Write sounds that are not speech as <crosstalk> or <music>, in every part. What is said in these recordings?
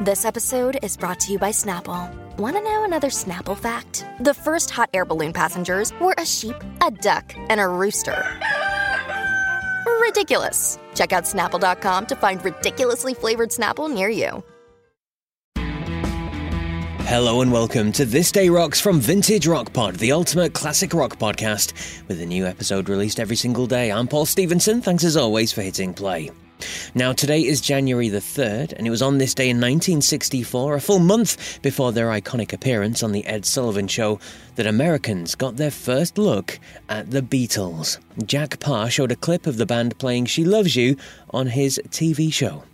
This episode is brought to you by Snapple. Want to know another Snapple fact? The first hot air balloon passengers were a sheep, a duck, and a rooster. Ridiculous. Check out snapple.com to find ridiculously flavored Snapple near you. Hello and welcome to This Day Rocks from Vintage Rock Pod, the ultimate classic rock podcast, with a new episode released every single day. I'm Paul Stevenson. Thanks as always for hitting play. Now, today is January the 3rd, and it was on this day in 1964, a full month before their iconic appearance on The Ed Sullivan Show, that Americans got their first look at the Beatles. Jack Paar showed a clip of the band playing She Loves You on his TV show.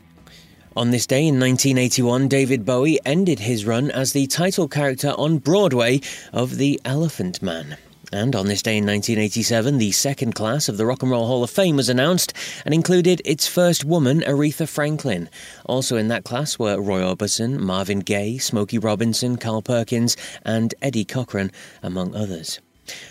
On this day in 1981, David Bowie ended his run as the title character on Broadway of The Elephant Man. And on this day in 1987, the second class of the Rock and Roll Hall of Fame was announced and included its first woman, Aretha Franklin. Also in that class were Roy Orbison, Marvin Gaye, Smokey Robinson, Carl Perkins, and Eddie Cochran, among others.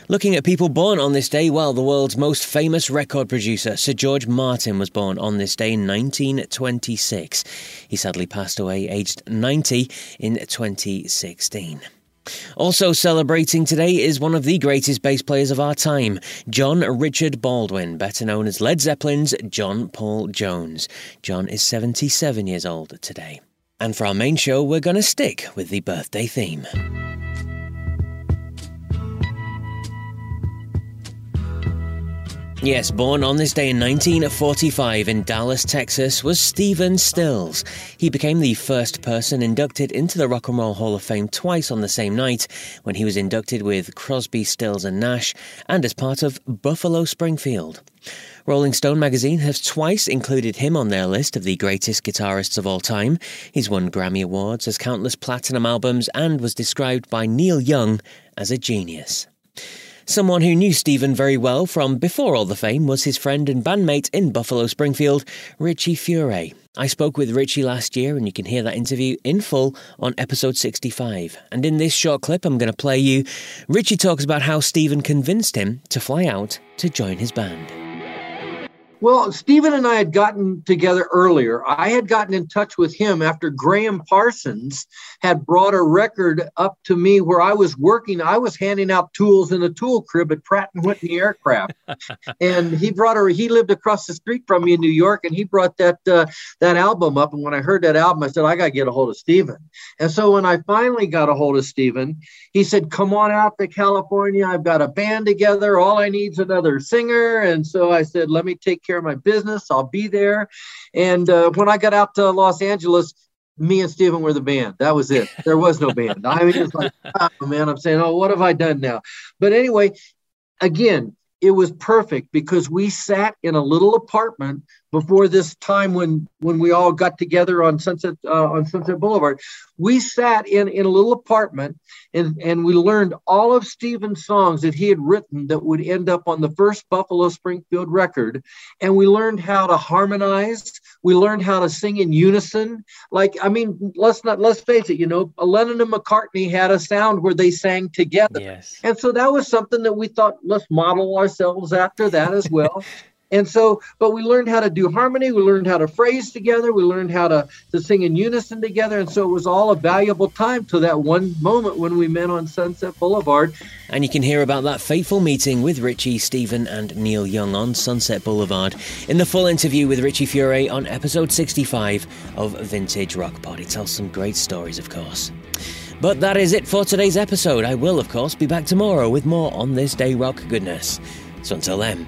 Looking at people born on this day, well, the world's most famous record producer, Sir George Martin, was born on this day in 1926. He sadly passed away aged 90 in 2016. Also celebrating today is one of the greatest bass players of our time, John Richard Baldwin, better known as Led Zeppelin's John Paul Jones. John is 77 years old today. And for our main show, we're going to stick with the birthday theme. Yes, born on this day in 1945 in Dallas, Texas, was Stephen Stills. He became the first person inducted into the Rock and Roll Hall of Fame twice on the same night when he was inducted with Crosby, Stills, and Nash, and as part of Buffalo Springfield. Rolling Stone magazine has twice included him on their list of the greatest guitarists of all time. He's won Grammy Awards, has countless platinum albums, and was described by Neil Young as a genius. Someone who knew Stephen very well from before all the fame was his friend and bandmate in Buffalo Springfield, Richie Furay. I spoke with Richie last year, and you can hear that interview in full on episode 65. And in this short clip, I'm going to play you. Richie talks about how Stephen convinced him to fly out to join his band. Well, Stephen and I had gotten together earlier. I had gotten in touch with him after Gram Parsons had brought a record up to me where I was working. I was handing out tools in a tool crib at Pratt and Whitney Aircraft, <laughs> and he brought a. He lived across the street from me in New York, and he brought that uh, that album up. And when I heard that album, I said I got to get a hold of Stephen. And so when I finally got a hold of Stephen, he said, "Come on out to California. I've got a band together. All I need is another singer." And so I said, "Let me take care of my business. I'll be there. And uh, when I got out to Los Angeles, me and Stephen were the band. That was it. There was no band. I mean, it's like, <laughs> oh, man, I'm saying, oh, what have I done now? But anyway, again, it was perfect because we sat in a little apartment before this time when when we all got together on Sunset uh, on Sunset Boulevard. We sat in in a little apartment and and we learned all of Stephen's songs that he had written that would end up on the first Buffalo Springfield record, and we learned how to harmonize. We learned how to sing in unison. Like I mean, let's not let's face it. You know, Lennon and McCartney had a sound where they sang together, Yes. and so that was something that we thought let's model ourselves after that as well. <laughs> And so, but we learned how to do harmony. We learned how to phrase together. We learned how to, to sing in unison together. And so it was all a valuable time to that one moment when we met on Sunset Boulevard. And you can hear about that fateful meeting with Richie, Stephen, and Neil Young on Sunset Boulevard in the full interview with Richie Furay on episode 65 of Vintage Rock Pod. He tells some great stories, of course. But that is it for today's episode. I will, of course, be back tomorrow with more on this day rock goodness. So until then,